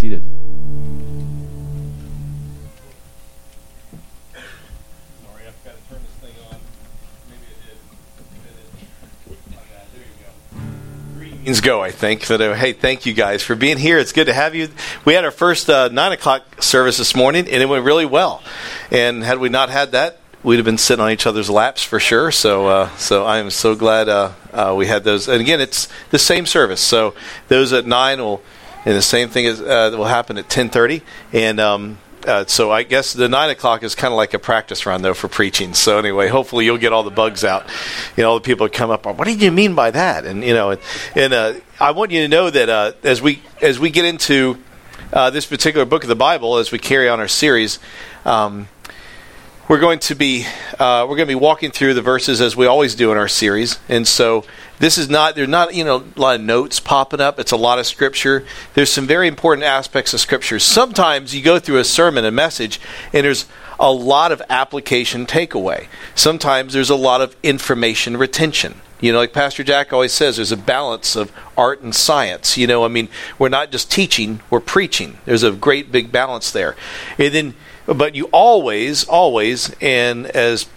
seated. Sorry, got to turn this thing on. Maybe did. There you go. Go, I think. But, uh, hey, thank you guys for being here. It's good to have you. We had our first uh, 9 o'clock service this morning, and it went really well. And had we not had that, we'd have been sitting on each other's laps for sure. So, uh, so I am so glad uh, uh, we had those. And again, it's the same service. So those at nine will, and the same thing is uh, will happen at ten thirty. And um, uh, so I guess the nine o'clock is kind of like a practice run though for preaching. So anyway, hopefully you'll get all the bugs out. You know, all the people come up. What do you mean by that? And you know, and, and uh, I want you to know that as we as we get into this particular book of the Bible, as we carry on our series. Um, we're going to be uh, we're going to be walking through the verses as we always do in our series, and so this is not there's not you know a lot of notes popping up. It's a lot of scripture. There's some very important aspects of scripture. Sometimes you go through a sermon, a message, and there's a lot of application takeaway. Sometimes there's a lot of information retention. You know, like Pastor Jack always says, there's a balance of art and science. You know, I mean, we're not just teaching, we're preaching. There's a great big balance there. And then but you always, always, and as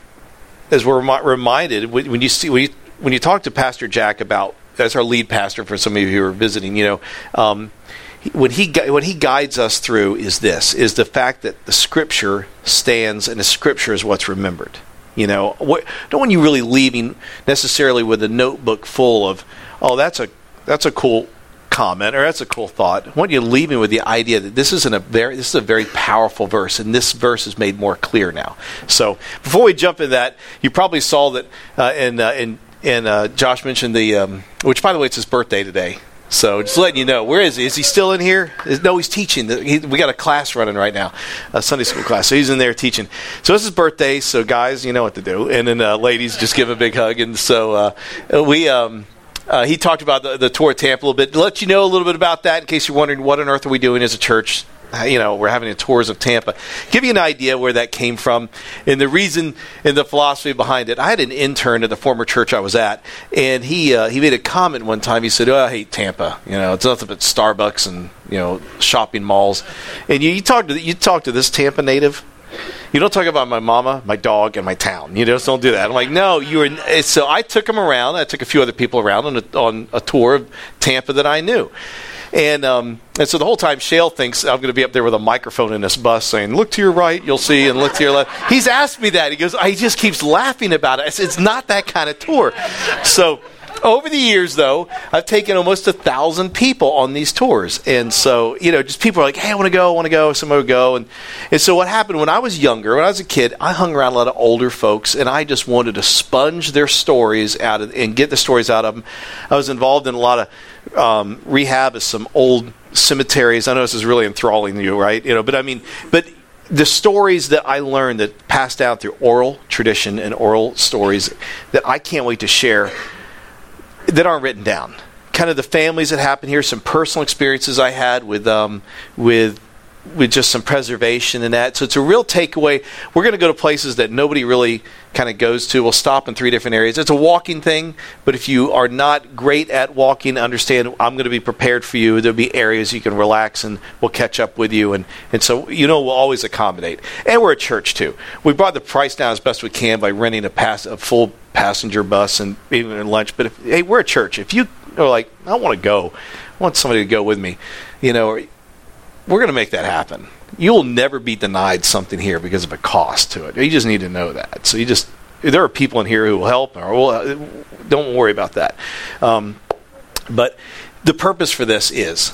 as we're reminded when you see when you, when you talk to Pastor Jack about that's our lead pastor for some of you who are visiting, you know. Um, when he what he guides us through is this is the fact that the scripture stands and the scripture is what's remembered you know what, don't want you really leaving necessarily with a notebook full of oh that's a that's a cool comment, or that's a cool thought. I want you me with the idea that this isn't a very this is a very powerful verse, and this verse is made more clear now. So before we jump into that, you probably saw that, uh, and uh, and and uh, Josh mentioned the um, which by the way it's his birthday today. So just letting you know, where is he? Is he still in here? Is, no, he's teaching. He, we got a class running right now, a Sunday school class. So he's in there teaching. So it's his birthday. So guys, you know what to do. And then uh, ladies, just give a big hug. And so uh, we. Um, uh, he talked about the, the tour of Tampa a little bit. To let you know a little bit about that, in case you're wondering what on earth are we doing as a church. You know, we're having tours of Tampa. Give you an idea where that came from and the reason and the philosophy behind it. I had an intern at the former church I was at, and he uh, he made a comment one time. He said, "Oh, I hate Tampa. You know, it's nothing but Starbucks and you know shopping malls." And you, you talk to you talk to this Tampa native, you don't talk about my mama, my dog, and my town. You just don't do that. I'm like, no, you were. So I took him around. I took a few other people around on a, on a tour of Tampa that I knew. And um, and so the whole time, Shale thinks I'm going to be up there with a microphone in this bus saying, "Look to your right, you'll see," and look to your left. He's asked me that. He goes, he just keeps laughing about it. I said, "It's not that kind of tour." So over the years, though, I've taken almost a thousand people on these tours, and so you know, just people are like, "Hey, I want to go, I want to go." Somebody would go, and and so what happened when I was younger, when I was a kid, I hung around a lot of older folks, and I just wanted to sponge their stories out of, and get the stories out of them. I was involved in a lot of um, rehab of some old cemeteries. I know this is really enthralling you, right? You know, but I mean, but the stories that I learned that passed down through oral tradition and oral stories that I can't wait to share that aren't written down. Kind of the families that happen here, some personal experiences I had with um, with with just some preservation and that. So it's a real takeaway. We're going to go to places that nobody really kind of goes to. We'll stop in three different areas. It's a walking thing, but if you are not great at walking, understand I'm going to be prepared for you. There'll be areas you can relax and we'll catch up with you. And, and so, you know, we'll always accommodate. And we're a church too. We brought the price down as best we can by renting a, pass, a full passenger bus and even lunch. But if, hey, we're a church. If you are like, I want to go, I want somebody to go with me, you know, we're going to make that happen. You'll never be denied something here because of a cost to it. You just need to know that. So you just there are people in here who will help, or well, don't worry about that. Um, but the purpose for this is,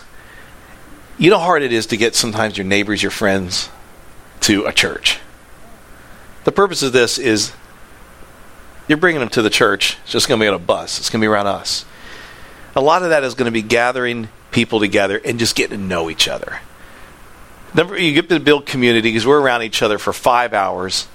you know how hard it is to get sometimes your neighbors, your friends, to a church. The purpose of this is you're bringing them to the church. It's just going to be on a bus. It's going to be around us. A lot of that is going to be gathering people together and just getting to know each other. Number, you get to build community because we're around each other for five hours,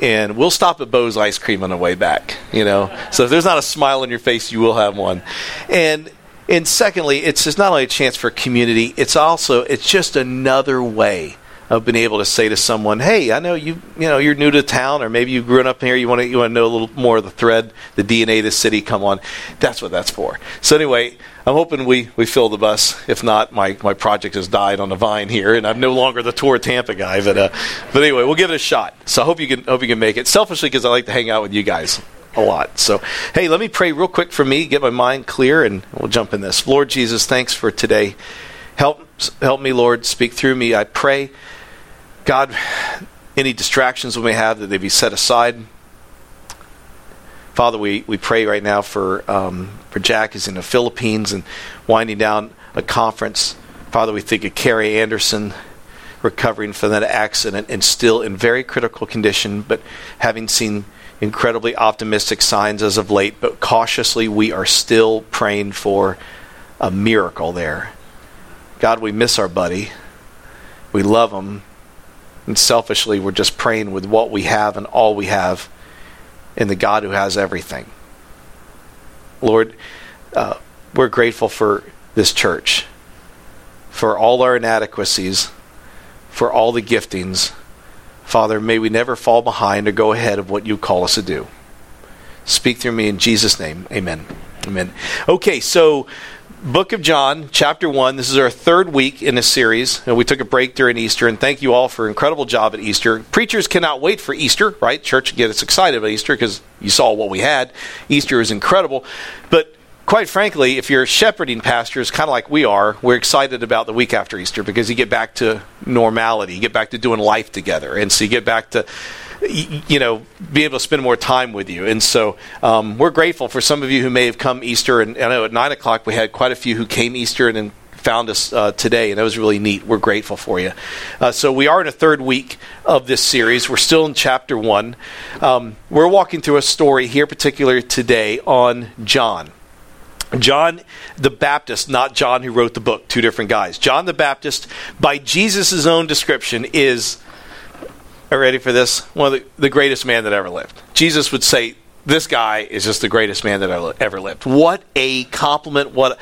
and we'll stop at Bo's ice cream on the way back. You know, so if there's not a smile on your face, you will have one. And and secondly, it's just not only a chance for community; it's also it's just another way of being able to say to someone, "Hey, I know you, you know, you're new to town, or maybe you grew up here. You want to, you want to know a little more of the thread, the DNA of the city. Come on, that's what that's for." So anyway, I'm hoping we, we fill the bus. If not, my, my project has died on the vine here, and I'm no longer the tour Tampa guy. But uh, but anyway, we'll give it a shot. So I hope you can hope you can make it. Selfishly, because I like to hang out with you guys a lot. So hey, let me pray real quick for me, get my mind clear, and we'll jump in this. Lord Jesus, thanks for today. Help help me, Lord. Speak through me. I pray, God. Any distractions we may have that they be set aside. Father, we, we pray right now for um, for Jack who's in the Philippines and winding down a conference. Father, we think of Carrie Anderson recovering from that accident and still in very critical condition, but having seen incredibly optimistic signs as of late. But cautiously, we are still praying for a miracle there. God, we miss our buddy. We love him. And selfishly, we're just praying with what we have and all we have in the God who has everything. Lord, uh, we're grateful for this church, for all our inadequacies, for all the giftings. Father, may we never fall behind or go ahead of what you call us to do. Speak through me in Jesus' name. Amen. Amen. Okay, so book of John, chapter 1. This is our third week in a series. And we took a break during Easter, and thank you all for an incredible job at Easter. Preachers cannot wait for Easter, right? Church gets excited about Easter because you saw what we had. Easter is incredible. But quite frankly, if you're shepherding pastors, kind of like we are, we're excited about the week after Easter because you get back to normality. You get back to doing life together. And so you get back to you know, be able to spend more time with you. And so um, we're grateful for some of you who may have come Easter. And I know at 9 o'clock we had quite a few who came Easter and then found us uh, today, and that was really neat. We're grateful for you. Uh, so we are in a third week of this series. We're still in chapter one. Um, we're walking through a story here, particularly today, on John. John the Baptist, not John who wrote the book, two different guys. John the Baptist, by Jesus' own description, is are ready for this? One of the, the greatest man that ever lived. Jesus would say, This guy is just the greatest man that ever lived. What a compliment. What,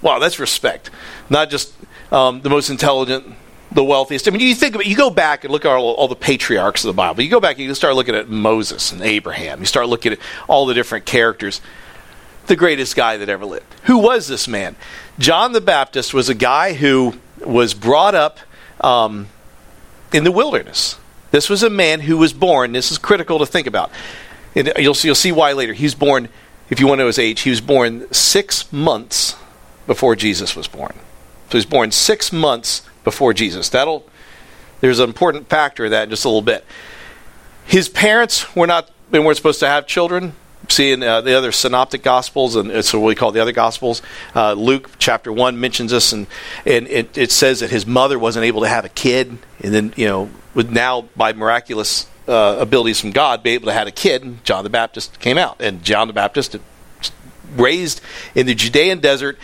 wow, that's respect. Not just um, the most intelligent, the wealthiest. I mean, you think about you go back and look at all, all, the patriarchs of the Bible. You go back and you start looking at Moses and Abraham. You start looking at all the different characters. The greatest guy that ever lived. Who was this man? John the Baptist was a guy who was brought up um, in the wilderness. This was a man who was born, this is critical to think about. And you'll see, you'll see why later. He was born, if you want to know his age, he was born six months before Jesus was born. So he was born six months before Jesus. That'll there's an important factor in that in just a little bit. His parents were not they weren't supposed to have children. See in uh, the other synoptic gospels, and it's what we call the other gospels. Uh, Luke chapter one mentions this, and and it, it says that his mother wasn't able to have a kid, and then you know would now, by miraculous uh, abilities from God, be able to have a kid. And John the Baptist came out, and John the Baptist, raised in the Judean desert,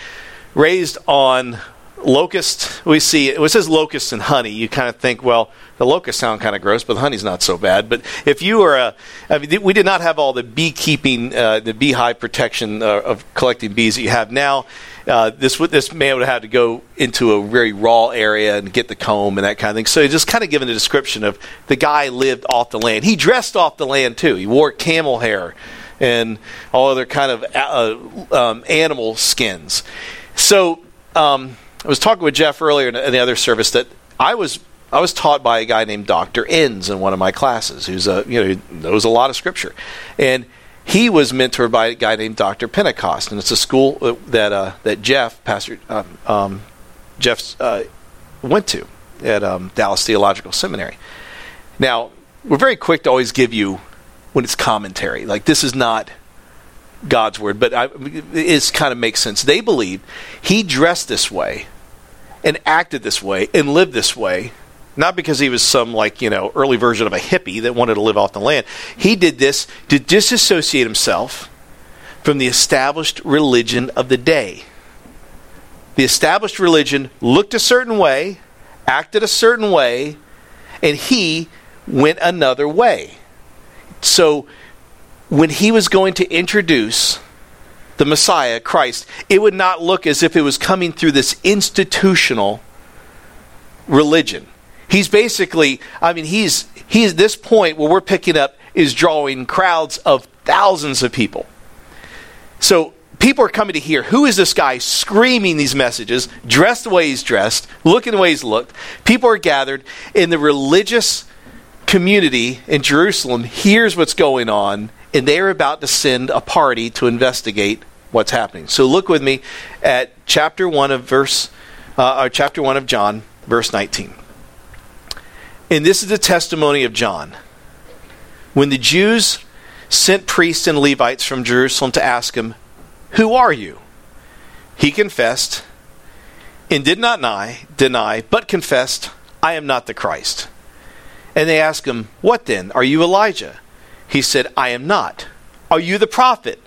raised on locust. We see it, says locust and honey. You kind of think, well, the locusts sound kind of gross, but the honey's not so bad. But if you are a, I mean, we did not have all the beekeeping, uh, the beehive protection uh, of collecting bees that you have now uh, this this man would have to go into a very raw area and get the comb and that kind of thing. So just kind of giving a description of the guy lived off the land. He dressed off the land too. He wore camel hair and all other kind of uh, um, animal skins. So um, I was talking with Jeff earlier in, the other service that I was I was taught by a guy named Dr. Enns in one of my classes, who's a you know knows a lot of scripture, and he was mentored by a guy named Dr. Pentecost, and it's a school that uh, that Jeff, Pastor uh, um, Jeff, uh, went to at um, Dallas Theological Seminary. Now, we're very quick to always give you when it's commentary. Like this is not God's word, but I, it kind of makes sense. They believe he dressed this way and acted this way and lived this way not because he was some, like, you know, early version of a hippie that wanted to live off the land. He did this to disassociate himself from the established religion of the day. The established religion looked a certain way, acted a certain way, and he went another way. So, when he was going to introduce the Messiah, Christ, it would not look as if it was coming through this institutional religion He's basically, I mean, he's he's this point where we're picking up is drawing crowds of thousands of people. So people are coming to hear who is this guy screaming these messages, dressed the way he's dressed, looking the way he's looked. People are gathered in the religious community in Jerusalem hears what's going on, and they're about to send a party to investigate what's happening. So look with me at chapter one of verse, uh, or chapter one of John, verse nineteen. And this is the testimony of John. When the Jews sent priests and Levites from Jerusalem to ask him, Who are you? He confessed and did not deny, deny, but confessed, I am not the Christ. And they asked him, What then? Are you Elijah? He said, I am not. Are you the prophet?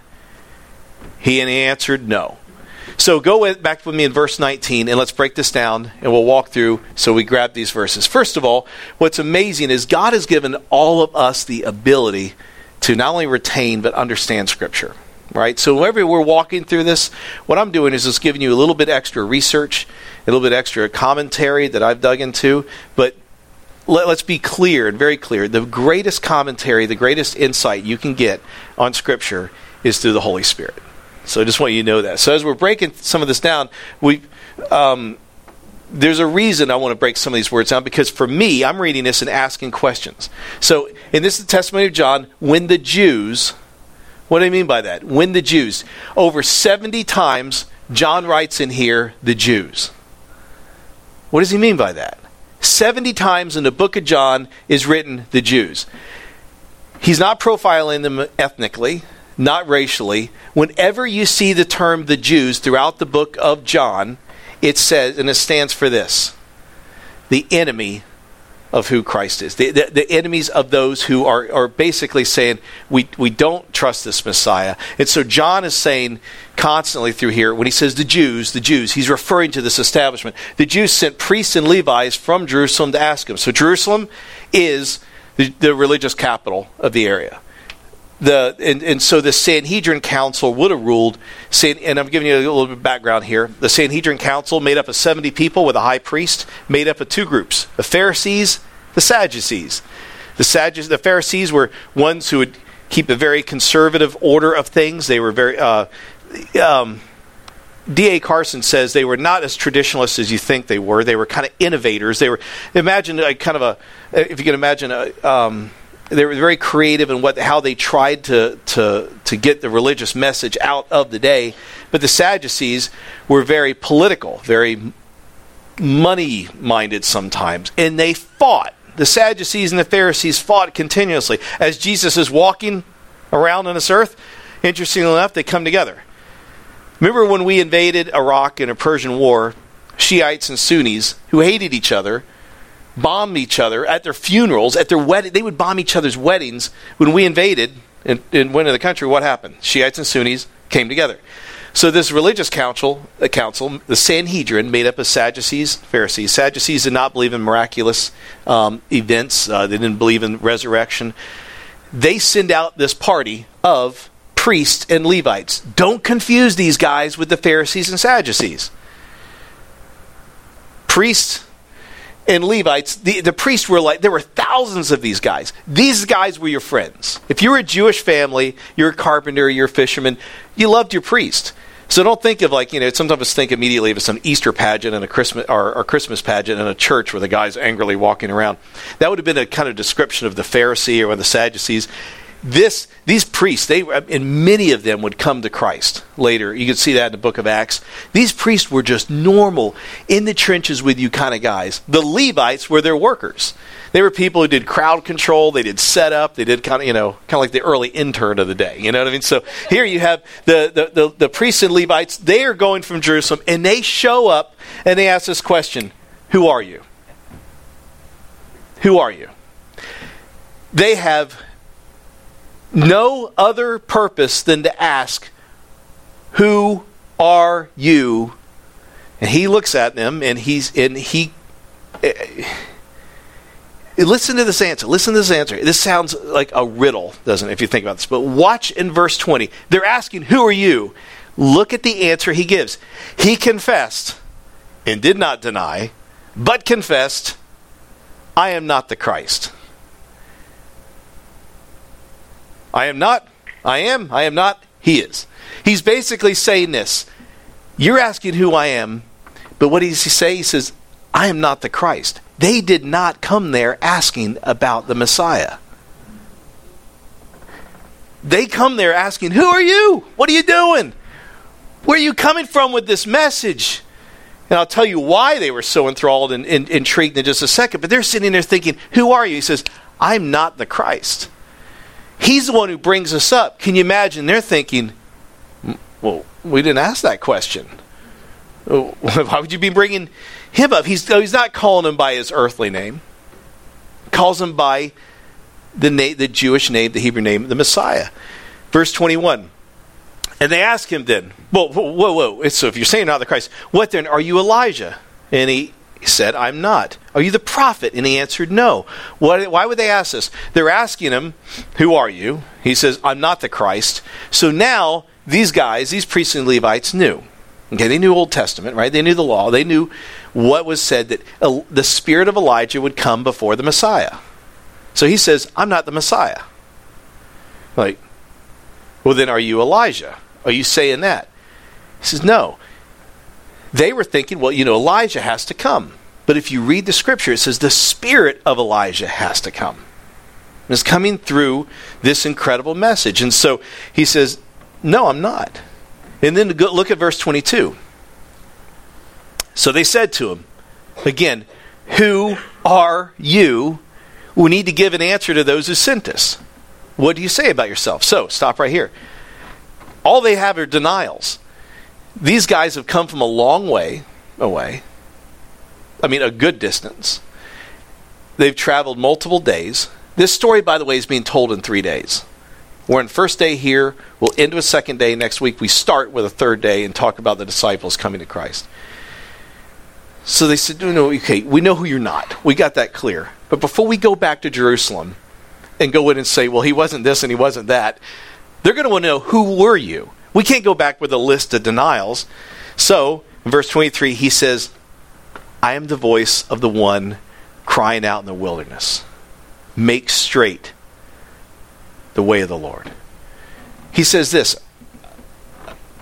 He answered, No. So go with, back with me in verse 19 and let's break this down and we'll walk through so we grab these verses. First of all, what's amazing is God has given all of us the ability to not only retain but understand Scripture. Right? So whenever we're walking through this, what I'm doing is just giving you a little bit extra research, a little bit extra commentary that I've dug into, but let, us be clear and very clear. The greatest commentary, the greatest insight you can get on Scripture is through the Holy Spirit. So I just want you to know that. So as we're breaking some of this down, we um, there's a reason I want to break some of these words down because for me, I'm reading this and asking questions. So, and this is the testimony of John when the Jews, what do I mean by that? When the Jews, over 70 times, John writes in here, the Jews. What does he mean by that? 70 times in the book of John is written the Jews. He's not profiling them ethnically not racially. Whenever you see the term the Jews throughout the book of John, it says, and it stands for this the enemy of who Christ is. The, the, the, enemies of those who are, are basically saying, we, we don't trust this Messiah. And so John is saying constantly through here, when he says the Jews, the Jews, he's referring to this establishment. The Jews sent priests and Levites from Jerusalem to ask him. So Jerusalem is the, the religious capital of the area the and, and so the Sanhedrin Council would have ruled. And I'm giving you a little bit of background here. The Sanhedrin Council, made up of 70 people with a high priest, made up of two groups: the Pharisees, the Sadducees. The Sadducees, the Pharisees were ones who would keep a very conservative order of things. They were very. Uh, um, D.A. Carson says they were not as traditionalist as you think they were. They were kind of innovators. They were imagine a kind of a if you can imagine a um, they were very creative in what how they tried to to to get the religious message out of the day. But the Sadducees were very political, very money minded sometimes, and they fought. The Sadducees and the Pharisees fought continuously as Jesus is walking around on this earth. Interestingly enough, they come together. Remember when we invaded Iraq in a Persian war? Shiites and Sunnis who hated each other bomb each other at their funerals, at their wedding. They would bomb each other's weddings. When we invaded and, and went into the country, what happened? Shiites and Sunnis came together. So this religious council, the council, the Sanhedrin, made up of Sadducees, Pharisees. Sadducees did not believe in miraculous um, events. Uh, they didn't believe in resurrection. They send out this party of priests and Levites. Don't confuse these guys with the Pharisees and Sadducees. Priests and Levites, the, the priests were like, there were thousands of these guys. These guys were your friends. If you were a Jewish family, you're a carpenter, you're a fisherman, you loved your priest. So don't think of like, you know, sometimes think immediately of some Easter pageant and a Christmas or, or Christmas pageant in a church where the guy's angrily walking around. That would have been a kind of description of the Pharisee or the Sadducees this these priests they and many of them would come to christ later. You can see that in the book of acts. These priests were just normal in the trenches with you kind of guys. The levites were their workers. They were people who did crowd control. They did setup they did kind of you know kind of like the early intern of the day. You know what i mean? So here you have the, the, the, the priests and levites. They are going from jerusalem and they show up and they ask this question. Who are you? Who are you? They have no other purpose than to ask, Who are you? And he looks at them and he's and he uh, listen to this answer. Listen to this answer. This sounds like a riddle, doesn't it, if you think about this? But watch in verse 20. They're asking, Who are you? Look at the answer he gives. He confessed and did not deny, but confessed, I am not the Christ. I am not. I am. I am not. He is. He's basically saying this. You're asking who I am, but what does he say? He says, I am not the Christ. They did not come there asking about the Messiah. They come there asking, Who are you? What are you doing? Where are you coming from with this message? And I'll tell you why they were so enthralled and, and, intrigued in just a second. But they're sitting there thinking, Who are you? He says, I'm not the Christ. He's the one who brings us up. Can you imagine? They're thinking, Well, we didn't ask that question. Uh, why would you be bringing him up? He's, he's not calling him by his earthly name, he calls him by the, na- the Jewish name, the Hebrew name, the Messiah. Verse 21. And they ask him then, whoa, whoa, whoa. So if you're saying not the Christ, what then? Are you Elijah? And he said, I'm not. Are you the prophet? And he answered, No. What, why would they ask this? They're asking him, Who are you? He says, I'm not the Christ. So now these guys, these priests and Levites, knew. Okay, they knew Old Testament, right? They knew the law. They knew what was said that the spirit of Elijah would come before the Messiah. So he says, I'm not the Messiah. Like, well, then are you Elijah? Are you saying that? He says, No. They were thinking, well, you know, Elijah has to come. But if you read the scripture, it says the spirit of Elijah has to come. It's coming through this incredible message. And so he says, No, I'm not. And then look at verse 22. So they said to him, again, Who are you? We need to give an answer to those who sent us. What do you say about yourself? So, stop right here. All they have are denials. These guys have come from a long way away. I mean, a good distance. They've traveled multiple days. This story, by the way, is being told in three days. We're in first day here. We'll end with second day next week. We start with a third day and talk about the disciples coming to Christ. So they said, no, no, okay, we know who you're not. We got that clear. But before we go back to Jerusalem and go in and say, well, he wasn't this and he wasn't that, they're going to want to know, who were you? We can't go back with a list of denials. So, in verse 23, he says, I am the voice of the one crying out in the wilderness. Make straight the way of the Lord. He says this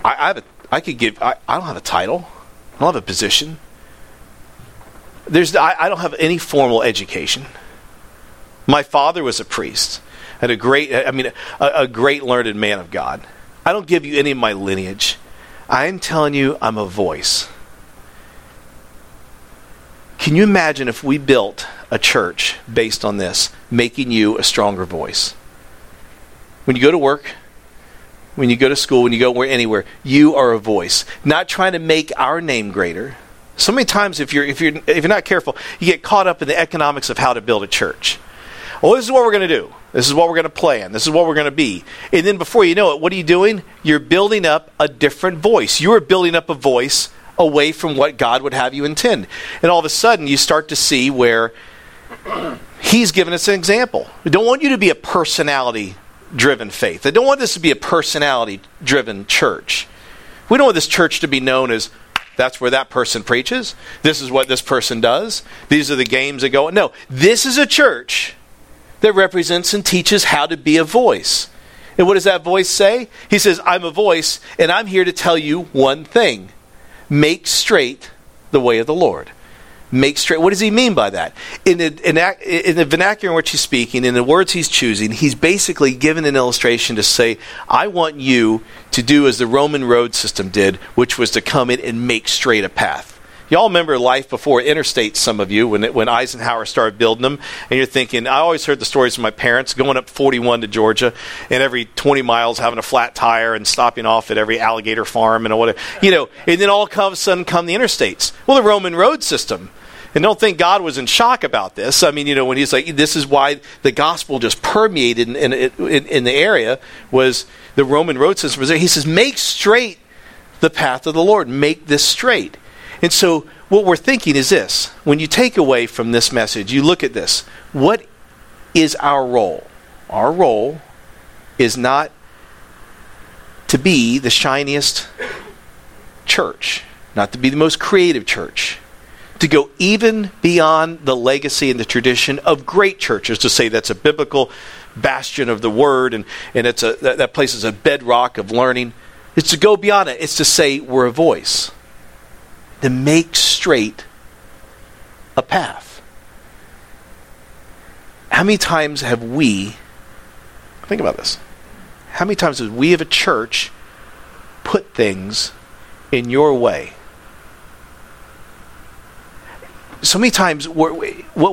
I, I have a, I could give, I, I don't have a title, I don't have a position. There's, I, I don't have any formal education. My father was a priest and a great, I mean, a, a great learned man of God. I don't give you any of my lineage. I'm telling you, I'm a voice. Can you imagine if we built a church based on this, making you a stronger voice? When you go to work, when you go to school, when you go anywhere, you are a voice. Not trying to make our name greater. So many times, if you're if you're if you're not careful, you get caught up in the economics of how to build a church. Well, this is what we're going to do. This is what we're going to plan. This is what we're going to be. And then before you know it, what are you doing? You're building up a different voice. You are building up a voice away from what God would have you intend. And all of a sudden, you start to see where He's given us an example. We don't want you to be a personality driven faith. I don't want this to be a personality driven church. We don't want this church to be known as that's where that person preaches. This is what this person does. These are the games that go. No, this is a church that represents and teaches how to be a voice. And what does that voice say? He says, I'm a voice, and I'm here to tell you one thing make straight the way of the Lord make straight. What does he mean by that? In the, in, in, the vernacular in which he's speaking, in the words he's choosing, he's basically given an illustration to say, I want you to do as the Roman road system did, which was to come in and make straight a path. Y'all remember life before interstates, some of you, when, it, when Eisenhower started building them, and you're thinking, I always heard the stories from my parents going up 41 to Georgia, and every 20 miles having a flat tire and stopping off at every alligator farm and whatever. You know, and then all of a sudden come the interstates. Well, the Roman road system and don't think God was in shock about this. I mean, you know, when he's like, this is why the gospel just permeated in, in, in, in the area was the Roman road system. He says, make straight the path of the Lord. Make this straight. And so what we're thinking is this. When you take away from this message, you look at this. What is our role? Our role is not to be the shiniest church, not to be the most creative church to go even beyond the legacy and the tradition of great churches to say that's a biblical bastion of the word and, and it's a, that, that place is a bedrock of learning. It's to go beyond it. It's to say we're a voice. To make straight a path. How many times have we, think about this, how many times have we of a church put things in your way? So many times, what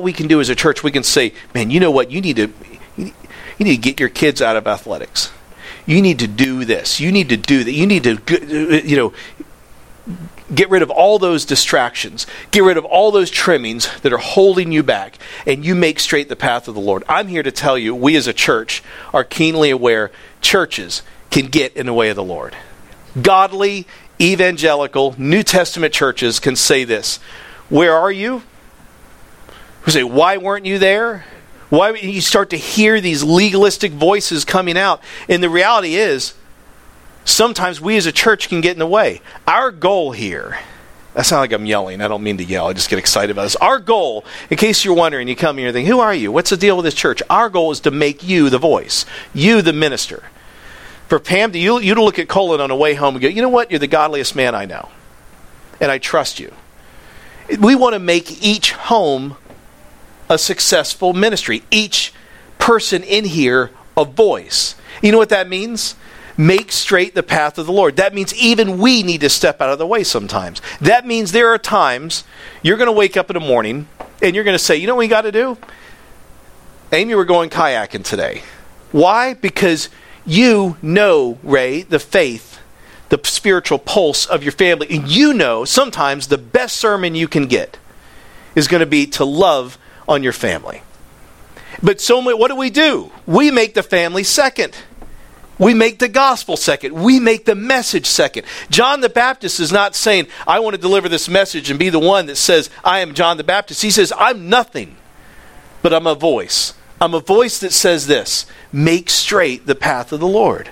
we can do as a church, we can say, man, you know what? You need to, you need to get your kids out of athletics. You need to do this. You need to do that. You need to, you know, Get rid of all those distractions. Get rid of all those trimmings that are holding you back, and you make straight the path of the Lord. I'm here to tell you, we as a church are keenly aware churches can get in the way of the Lord. Godly, evangelical, New Testament churches can say this Where are you? We say, Why weren't you there? Why you start to hear these legalistic voices coming out? And the reality is, sometimes we as a church can get in the way. Our goal here, that's not like I'm yelling. I don't mean to yell. I just get excited about this. Our goal, in case you're wondering, you come here and think, who are you? What's the deal with this church? Our goal is to make you the voice, you the minister. For Pam, to you, you to look at Colin on the way home and go, you know what? You're the godliest man I know. And I trust you. We want to make each home a successful ministry, each person in here a voice. You know what that means? Make straight the path of the Lord. That means even we need to step out of the way sometimes. That means there are times you're going to wake up in the morning and you're going to say, you know what we got to do? Amy, we're going kayaking today. Why? Because you know, Ray, the faith, the spiritual pulse of your family, and you know sometimes the best sermon you can get is going to be to love on your family. But so what do we do? We make the family second. We make the gospel second. We make the message second. John the Baptist is not saying, I want to deliver this message and be the one that says, I am John the Baptist. He says, I'm nothing, but I'm a voice. I'm a voice that says this make straight the path of the Lord.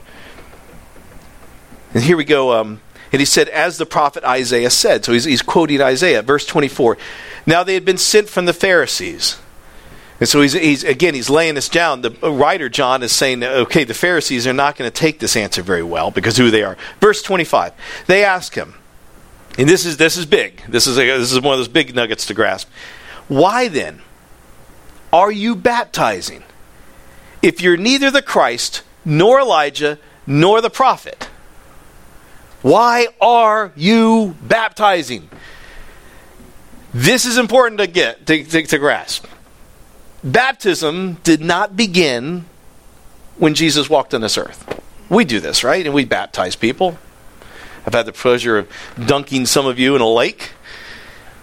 And here we go. Um, and he said, as the prophet Isaiah said. So he's, he's quoting Isaiah, verse 24. Now they had been sent from the Pharisees. And so he's, he's again he's laying this down. The writer John is saying, okay, the Pharisees are not going to take this answer very well because who they are. Verse twenty five. They ask him, and this is this is big. This is a, this is one of those big nuggets to grasp. Why then are you baptizing if you're neither the Christ nor Elijah nor the prophet? Why are you baptizing? This is important to get to, to, to grasp baptism did not begin when Jesus walked on this earth. We do this, right? And we baptize people. I've had the pleasure of dunking some of you in a lake.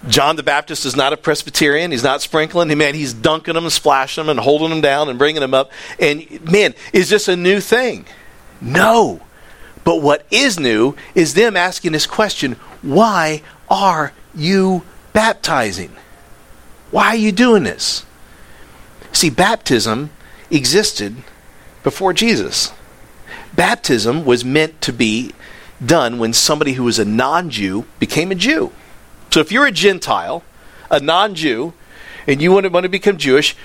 John the Baptist is not a Presbyterian. He's not sprinkling. Man, he's dunking them and splashing them and holding them down and bringing them up. And man, is this a new thing? No. But what is new is them asking this question why are you baptizing? Why are you doing this? See, baptism existed before Jesus. Baptism was meant to be done when somebody who was a non Jew became a Jew. So if you're a Gentile, a non Jew, and you want to, become Jewish,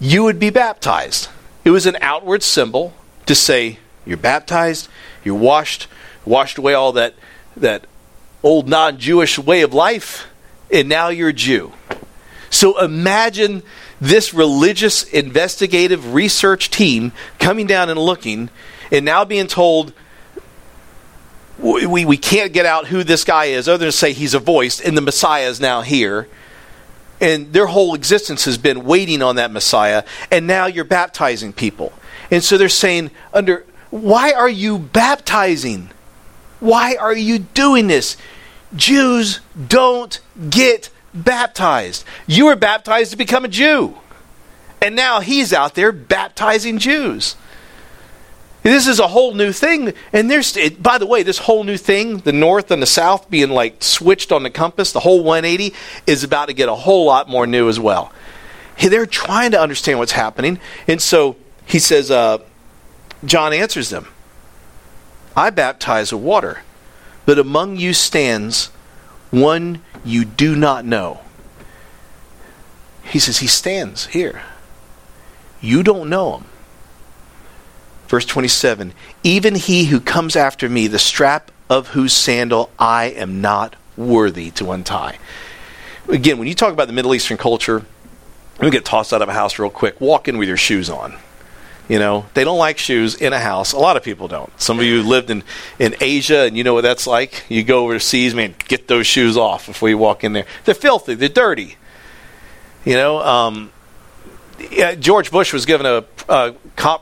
you would be baptized. It was an outward symbol to say, you're baptized, you're washed, washed away all that, that old non Jewish way of life, and now you're a Jew. So imagine this religious investigative research team coming down and looking and now being told we, we can't get out who this guy is other than say he's a voice and the Messiah is now here. And their whole existence has been waiting on that Messiah, and now you're baptizing people. And so they're saying, under why are you baptizing? Why are you doing this? Jews don't get baptized. You were baptized to become a Jew. And now he's out there baptizing Jews. This is a whole new thing. And there's, it, by the way, this whole new thing, the north and the south being like switched on the compass, the whole 180 is about to get a whole lot more new as well. They're trying to understand what's happening. And so he says, uh, John answers them I baptize with water, but among you stands one you do not know. He says, He stands here. You don't know him. Verse 27 Even he who comes after me, the strap of whose sandal I am not worthy to untie. Again, when you talk about the Middle Eastern culture, we get tossed out of a house real quick. Walk in with your shoes on. You know, they don't like shoes in a house. A lot of people don't. Some of you lived in, in Asia and you know what that's like. You go overseas, man, get those shoes off before you walk in there. They're filthy, they're dirty. You know, um, yeah, George Bush was given a, a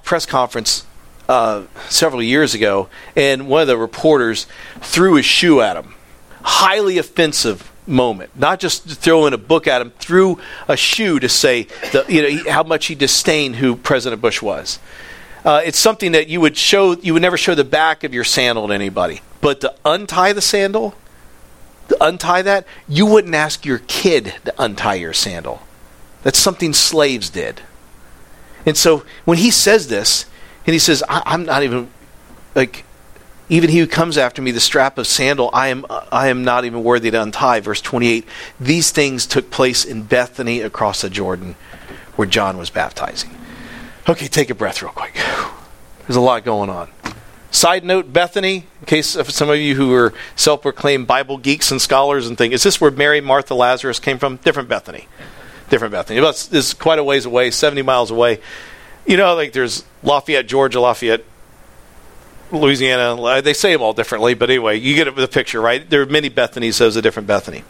press conference uh, several years ago, and one of the reporters threw his shoe at him. Highly offensive moment. Not just throwing a book at him, threw a shoe to say the, you know how much he disdained who President Bush was. Uh, it's something that you would show. You would never show the back of your sandal to anybody, but to untie the sandal, to untie that, you wouldn't ask your kid to untie your sandal. That's something slaves did. And so when he says this, and he says, I'm not even like even he who comes after me, the strap of sandal, I am, I am not even worthy to untie. Verse 28. These things took place in Bethany across the Jordan where John was baptizing. Okay, take a breath real quick. There's a lot going on. Side note, Bethany, in case of some of you who are self proclaimed Bible geeks and scholars and things, is this where Mary, Martha, Lazarus came from? Different Bethany. Different Bethany. This is quite a ways away, 70 miles away. You know, like there's Lafayette, Georgia, Lafayette, Louisiana. Uh, they say them all differently, but anyway, you get the picture, right? There are many Bethanys, so it's a different Bethany.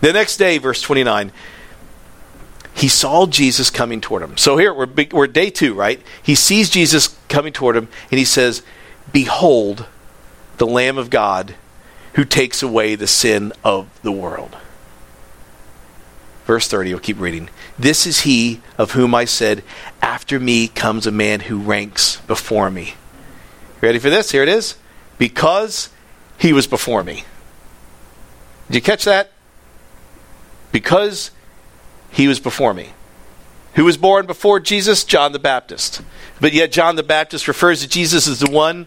The next day, verse 29, he saw Jesus coming toward him. So here, we're, we're day two, right? He sees Jesus coming toward him, and he says, Behold, the Lamb of God who takes away the sin of the world. Verse 30, we'll keep reading. This is he of whom I said, After me comes a man who ranks before me Ready for this? Here it is. Because he was before me. Did you catch that? Because he was before me. Who was born before Jesus? John the Baptist. But yet, John the Baptist refers to Jesus as the one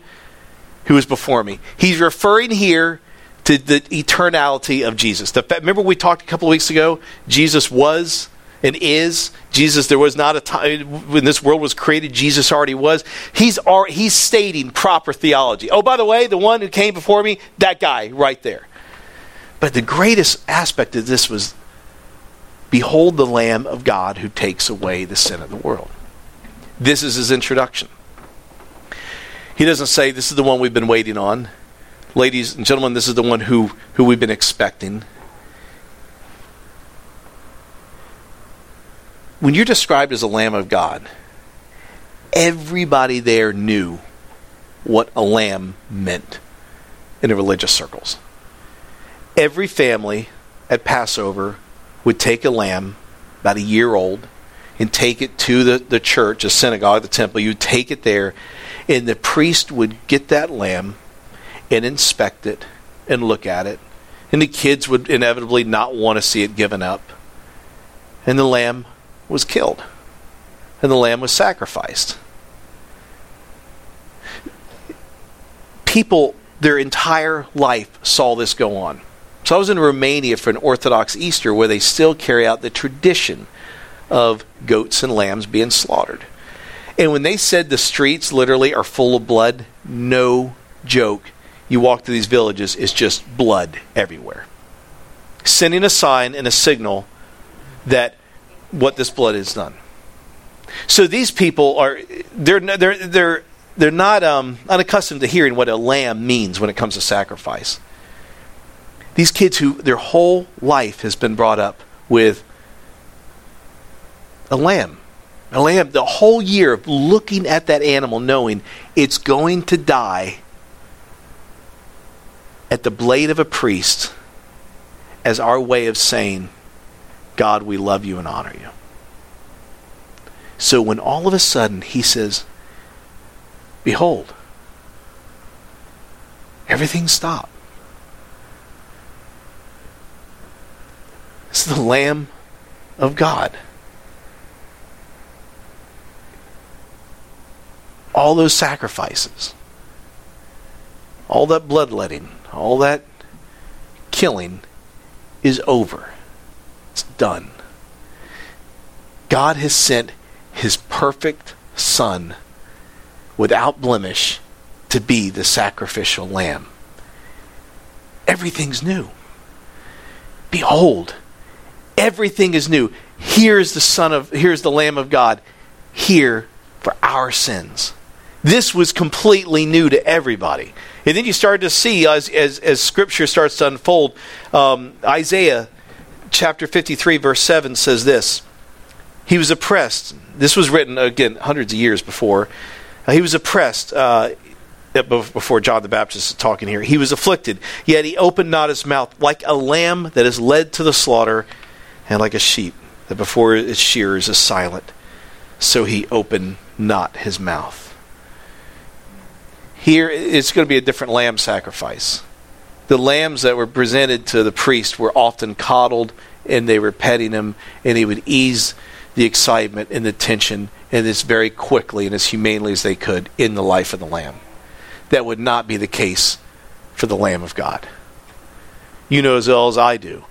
who was before me. He's referring here to the eternality of Jesus. The, remember, we talked a couple weeks ago? Jesus was and is Jesus. There was not a time when this world was created. Jesus already was. He's he's stating proper theology. Oh, by the way, the one who came before me, that guy right there. But the greatest aspect of this was, behold the Lamb of God who takes away the sin of the world. This is his introduction. He doesn't say this is the one we've been waiting on. Ladies and gentlemen, this is the one who, who we've been expecting. When you're described as a Lamb of God, everybody there knew what a lamb meant in the religious circles. Every family at Passover would take a lamb, about a year old, and take it to the, the church, the synagogue, the temple. You'd take it there, and the priest would get that lamb and inspect it and look at it. And the kids would inevitably not want to see it given up. And the lamb was killed, and the lamb was sacrificed. People, their entire life, saw this go on. So I was in Romania for an Orthodox Easter where they still carry out the tradition of goats and lambs being slaughtered. And when they said the streets literally are full of blood, no joke. You walk to these villages, it's just blood everywhere. Sending a sign and a signal that what this blood has done. So these people are they're they're they're they're not um, unaccustomed to hearing what a lamb means when it comes to sacrifice. These kids who their whole life has been brought up with a lamb. A lamb, the whole year of looking at that animal, knowing it's going to die at the blade of a priest as our way of saying, God, we love you and honor you. So when all of a sudden he says, Behold, everything stopped. It's the Lamb of God. All those sacrifices, all that bloodletting, all that killing is over. Done. God has sent his perfect Son without blemish to be the sacrificial lamb. Everything's new. Behold, everything is new. Here's the Son of here's the Lamb of God here for our sins. This was completely new to everybody. And then you start to see as, as, as Scripture starts to unfold, um, Isaiah chapter 53, verse 7 says this He was oppressed. This was written, again, hundreds of years before. Uh, he was oppressed uh, before John the Baptist is talking here. He was afflicted, yet he opened not his mouth, like a lamb that is led to the slaughter, and like a sheep that before its shearers is silent. So he opened not his mouth. Here, it's going to be a different lamb sacrifice. The lambs that were presented to the priest were often coddled, and they were petting him, and he would ease the excitement and the tension, and this very quickly and as humanely as they could in the life of the lamb. That would not be the case for the Lamb of God. You know as well as I do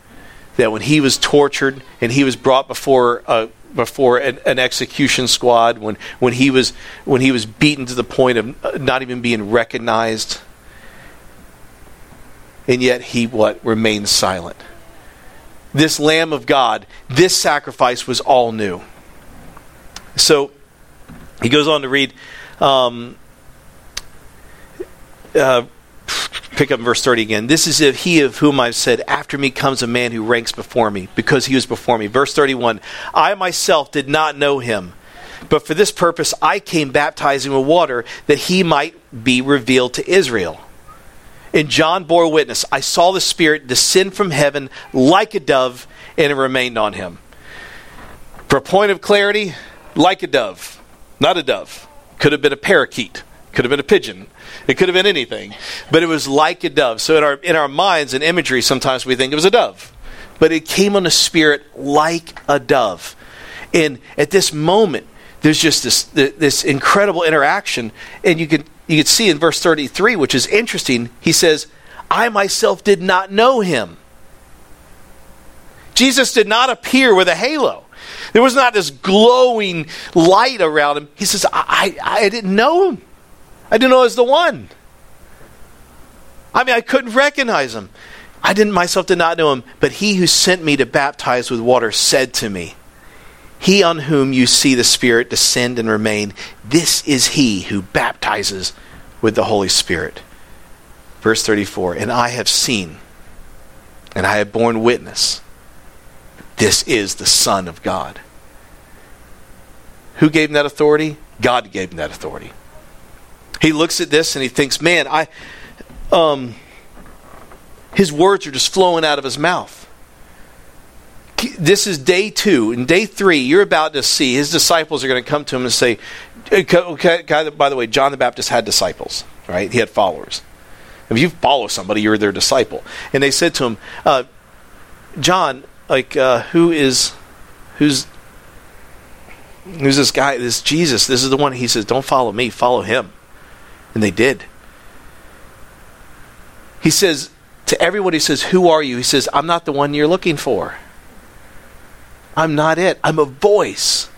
that when he was tortured and he was brought before a before an, an, execution squad when, when he was when he was beaten to the point of uh, not even being recognized and yet he what remains silent this lamb of god this sacrifice was all new so he goes on to read um, uh, pick up verse 30 again. This is if he of whom I've said, After me comes a man who ranks before me, because he was before me. Verse 31 I myself did not know him, but for this purpose I came baptizing with water, that he might be revealed to Israel. And John bore witness I saw the Spirit descend from heaven like a dove, and it remained on him. For a point of clarity, like a dove, not a dove. Could have been a parakeet, could have been a pigeon it could have been anything, but it was like a dove. So in our in our minds and imagery, sometimes we think it was a dove, but it came on the spirit like a dove. And at this moment, there's just this this incredible interaction, and you can you can see in verse 33, which is interesting. He says, "I myself did not know him." Jesus did not appear with a halo. There was not this glowing light around him. He says, I, I, I didn't know him. I didn't know it was the one. I mean, I couldn't recognize him. I didn't myself did not know him, but he who sent me to baptize with water said to me, He on whom you see the Spirit descend and remain, this is he who baptizes with the Holy Spirit. Verse 34 And I have seen, and I have borne witness, this is the Son of God. Who gave him that authority? God gave him that authority. He looks at this and he thinks, man, I, um, his words are just flowing out of his mouth. This is day two. In day three, you're about to see his disciples are going to come to him and say, okay, by the way, John the Baptist had disciples, right? He had followers. If you follow somebody, you're their disciple. And they said to him, uh, John, like, uh, who is, who's, who's this guy? This Jesus. This is the one. He says, don't follow me, follow him. And they did. He says to everyone, he says, Who are you? He says, I'm not the one you're looking for. I'm not it. I'm a voice.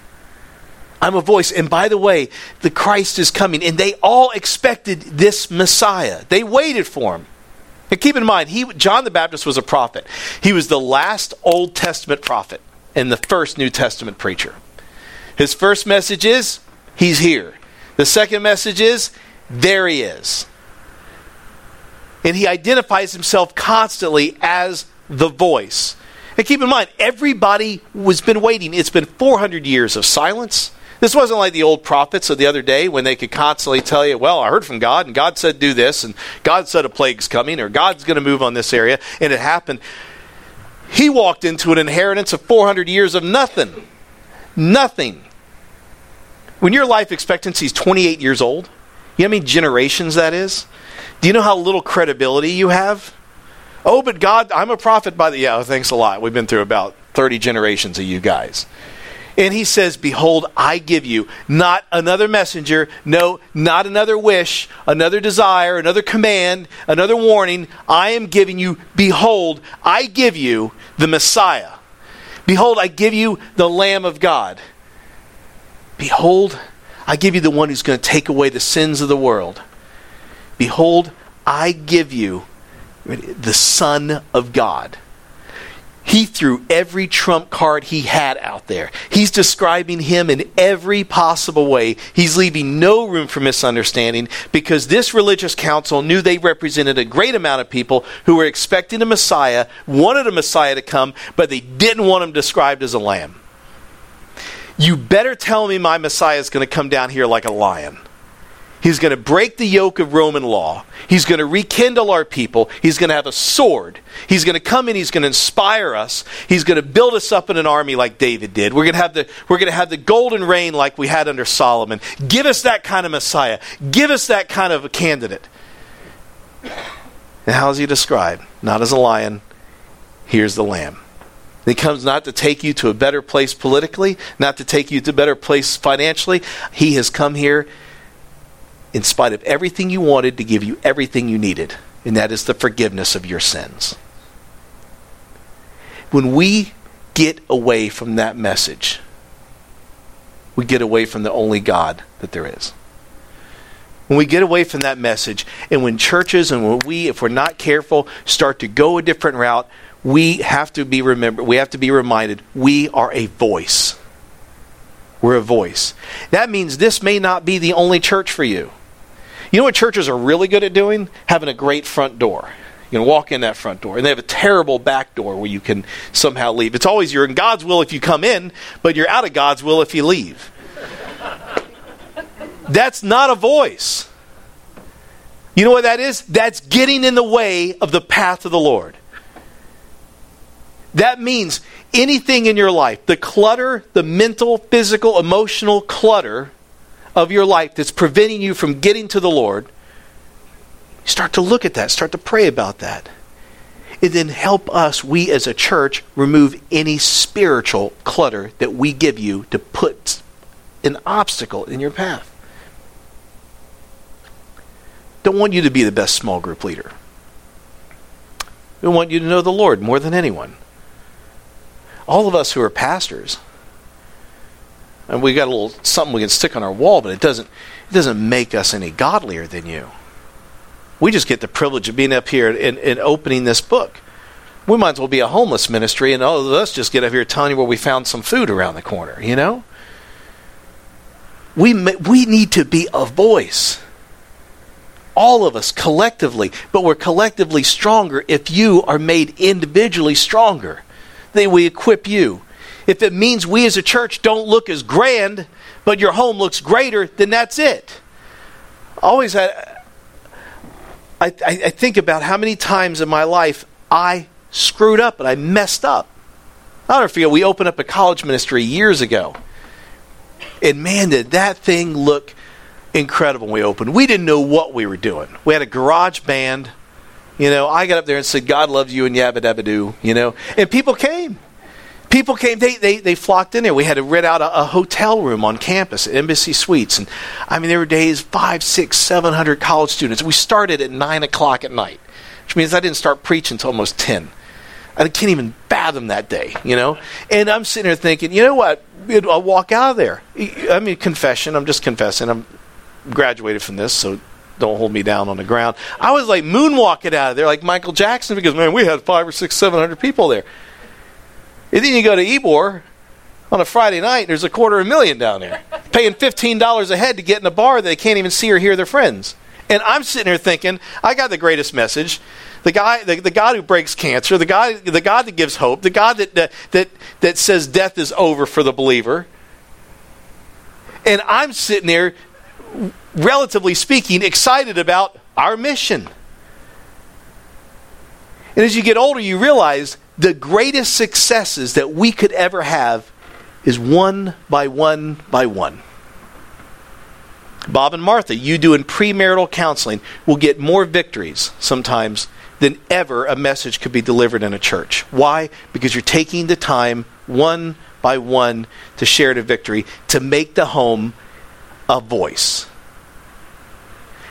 I'm a voice. And by the way, the Christ is coming. And they all expected this Messiah. They waited for him. And keep in mind, he, John the Baptist was a prophet. He was the last Old Testament prophet and the first New Testament preacher. His first message is, He's here. The second message is, there he is. And he identifies himself constantly as the voice. And keep in mind, everybody was been waiting. It's been 400 years of silence. This wasn't like the old prophets of the other day when they could constantly tell you, well, I heard from God, and God said do this, and God said a plague's coming, or God's going to move on this area, and it happened. He walked into an inheritance of 400 years of nothing. Nothing. When your life expectancy is 28 years old, you know how many generations that is? Do you know how little credibility you have? Oh, but God, I'm a prophet by the. Yeah, oh, thanks a lot. We've been through about 30 generations of you guys. And he says, Behold, I give you not another messenger, no, not another wish, another desire, another command, another warning. I am giving you, behold, I give you the Messiah. Behold, I give you the Lamb of God. Behold, I give you the one who's going to take away the sins of the world. Behold, I give you the Son of God. He threw every trump card he had out there. He's describing him in every possible way. He's leaving no room for misunderstanding because this religious council knew they represented a great amount of people who were expecting a Messiah, wanted a Messiah to come, but they didn't want him described as a lamb. You better tell me my Messiah is going to come down here like a lion. He's going to break the yoke of Roman law. He's going to rekindle our people. He's going to have a sword. He's going to come in. He's going to inspire us. He's going to build us up in an army like David did. We're going to have the, we're going to have the golden reign like we had under Solomon. Give us that kind of Messiah. Give us that kind of a candidate. And how is he described? Not as a lion. Here's the lamb. He comes not to take you to a better place politically, not to take you to a better place financially. He has come here in spite of everything you wanted, to give you everything you needed, and that is the forgiveness of your sins. When we get away from that message, we get away from the only God that there is. When we get away from that message, and when churches and when we, if we're not careful, start to go a different route, we have to be remembered, we have to be reminded we are a voice. We're a voice. That means this may not be the only church for you. You know what churches are really good at doing? Having a great front door. You can walk in that front door. And they have a terrible back door where you can somehow leave. It's always you're in God's will if you come in, but you're out of God's will if you leave. That's not a voice. You know what that is? That's getting in the way of the path of the Lord. That means anything in your life, the clutter, the mental, physical, emotional clutter of your life that's preventing you from getting to the Lord, start to look at that, start to pray about that. And then help us, we as a church, remove any spiritual clutter that we give you to put an obstacle in your path. Don't want you to be the best small group leader. We want you to know the Lord more than anyone. All of us who are pastors, and we got a little something we can stick on our wall, but it doesn't it doesn't make us any godlier than you. We just get the privilege of being up here and, and opening this book. We might as well be a homeless ministry, and all of us just get up here telling you where we found some food around the corner. You know, we we need to be a voice. All of us collectively, but we're collectively stronger if you are made individually stronger. Then we equip you if it means we as a church don't look as grand, but your home looks greater, then that's it. Always, I, I, I think about how many times in my life I screwed up and I messed up. I don't feel we opened up a college ministry years ago. And man, did that thing look incredible when we opened. We didn't know what we were doing. We had a garage band. You know, I got up there and said, God loves you and yabba dabba doo, you know. And people came. People came, they, they, they flocked in there. We had to rent out a, a, hotel room on campus Embassy Suites. And I mean, there were days, five, six, seven hundred college students. We started at nine o'clock at night, which means I didn't start preaching until almost 10. I can't even fathom that day, you know? And I'm sitting there thinking, you know what? I'll walk out of there. I mean, confession, I'm just confessing. I'm graduated from this, so don't hold me down on the ground. I was like moonwalking out of there like Michael Jackson because, man, we had five or six, seven hundred people there. And then you go to Ybor on a Friday night, there's a quarter of a million down there, paying $15 a head to get in a bar that they can't even see or hear their friends. And I'm sitting here thinking, I got the greatest message. The guy, the, the God who breaks cancer, the guy, the God that gives hope, the God that, that, that, that says death is over for the believer. And I'm sitting there, relatively speaking, excited about our mission. And as you get older, you realize the greatest successes that we could ever have is one by one by one. Bob and Martha, you doing premarital counseling will get more victories sometimes than ever a message could be delivered in a church. Why? Because you're taking the time one by one to share the victory, to make the home a voice,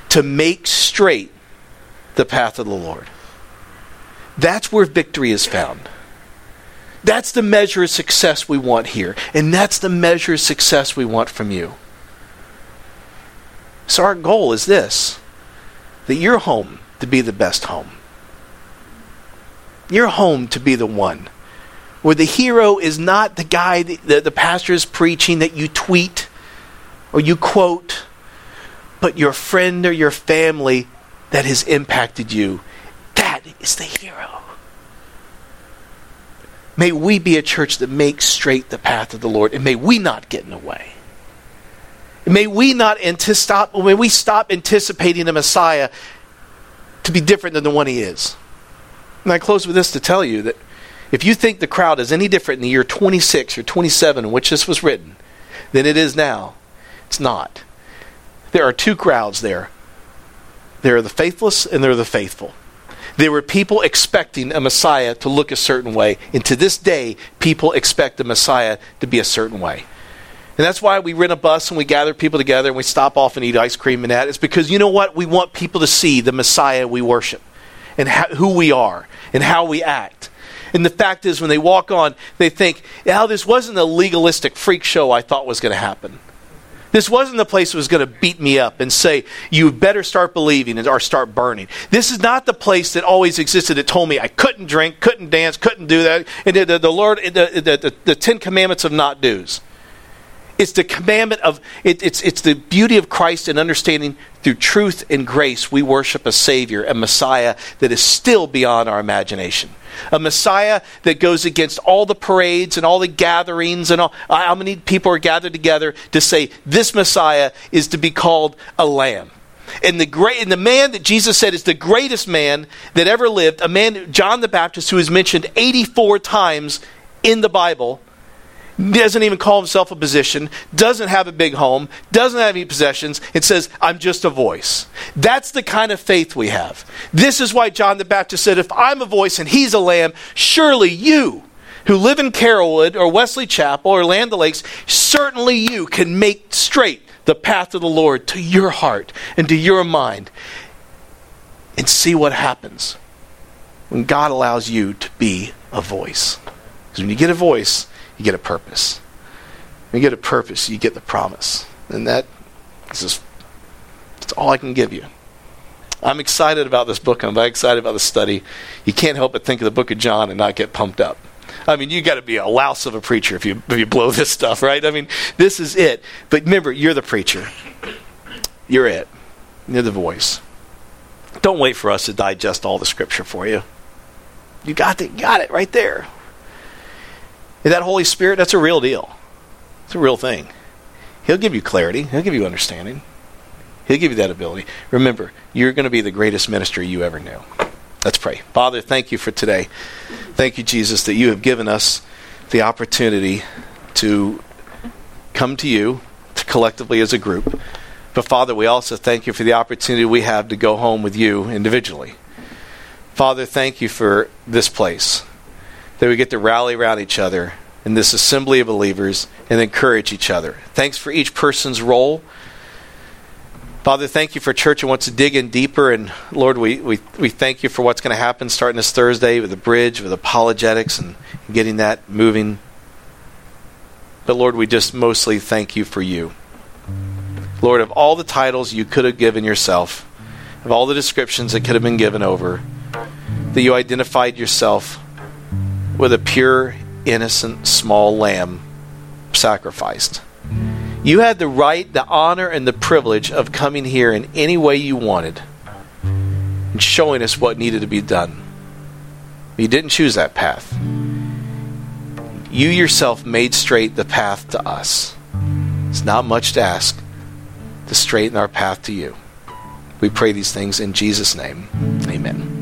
to make straight the path of the Lord. That's where victory is found. That's the measure of success we want here. And that's the measure of success we want from you. So our goal is this that your home to be the best home. Your home to be the one where the hero is not the guy that the, pastor is preaching that you tweet or you quote, but your friend or your family that has impacted you. Is the hero. May we be a church that makes straight the path of the Lord, and may we not get in the way. May we not stop, may we stop anticipating the Messiah to be different than the one he is. And I close with this to tell you that if you think the crowd is any different in the year 26 or 27 in which this was written than it is now, it's not. There are two crowds there there are the faithless and there are the faithful. There were people expecting a Messiah to look a certain way, and to this day, people expect the Messiah to be a certain way. And that's why we rent a bus and we gather people together and we stop off and eat ice cream and that. It's because you know what? We want people to see the Messiah we worship and how, who we are and how we act. And the fact is, when they walk on, they think, "Oh, this wasn't a legalistic freak show I thought was going to happen. This wasn't the place that was going to beat me up and say, you better start believing or start burning. This is not the place that always existed that told me I couldn't drink, couldn't dance, couldn't do that. And the, the, the Lord, the, the, the, the Ten Commandments of not do's. It's the commandment of, it, it's, it's the beauty of Christ and understanding through truth and grace we worship a Savior, a Messiah that is still beyond our imagination a Messiah that goes against all the parades and all the gatherings and all. Uh, how many people are gathered together to say this Messiah is to be called a lamb? And the great and the man that Jesus said is the greatest man that ever lived, a man John the Baptist who is mentioned 84 times in the Bible, doesn't even call himself a position, doesn't have a big home, doesn't have any possessions, it says, I'm just a voice. That's the kind of faith we have. This is why John the Baptist said, If I'm a voice and he's a lamb, surely you who live in Carrollwood or Wesley Chapel or Land Lakes, certainly you can make straight the path of the Lord to your heart and to your mind and see what happens when God allows you to be a voice. Because when you get a voice, you get a purpose. When you get a purpose, you get the promise. And that is just that's all I can give you. I'm excited about this book. I'm very excited about the study. You can't help but think of the book of John and not get pumped up. I mean, you got to be a louse of a preacher if you if you blow this stuff, right? I mean, this is it. But remember, you're the preacher. You're it. You're the voice. Don't wait for us to digest all the scripture for you. You got it. Got it right there. That Holy Spirit, that's a real deal. It's a real thing. He'll give you clarity, He'll give you understanding, He'll give you that ability. Remember, you're going to be the greatest minister you ever knew. Let's pray. Father, thank you for today. Thank you, Jesus, that you have given us the opportunity to come to you to collectively as a group. But Father, we also thank you for the opportunity we have to go home with you individually. Father, thank you for this place that we get to rally around each other in this assembly of believers and encourage each other. Thanks for each person's role. Father, thank you for church and wants to dig in deeper. And Lord, we, we, we thank you for what's going to happen starting this Thursday with the bridge, with apologetics, and getting that moving. But Lord, we just mostly thank you for you. Lord, of all the titles you could have given yourself, of all the descriptions that could have been given over, that you identified yourself with a pure, innocent, small lamb sacrificed. You had the right, the honor, and the privilege of coming here in any way you wanted and showing us what needed to be done. You didn't choose that path. You yourself made straight the path to us. It's not much to ask to straighten our path to you. We pray these things in Jesus' name. Amen.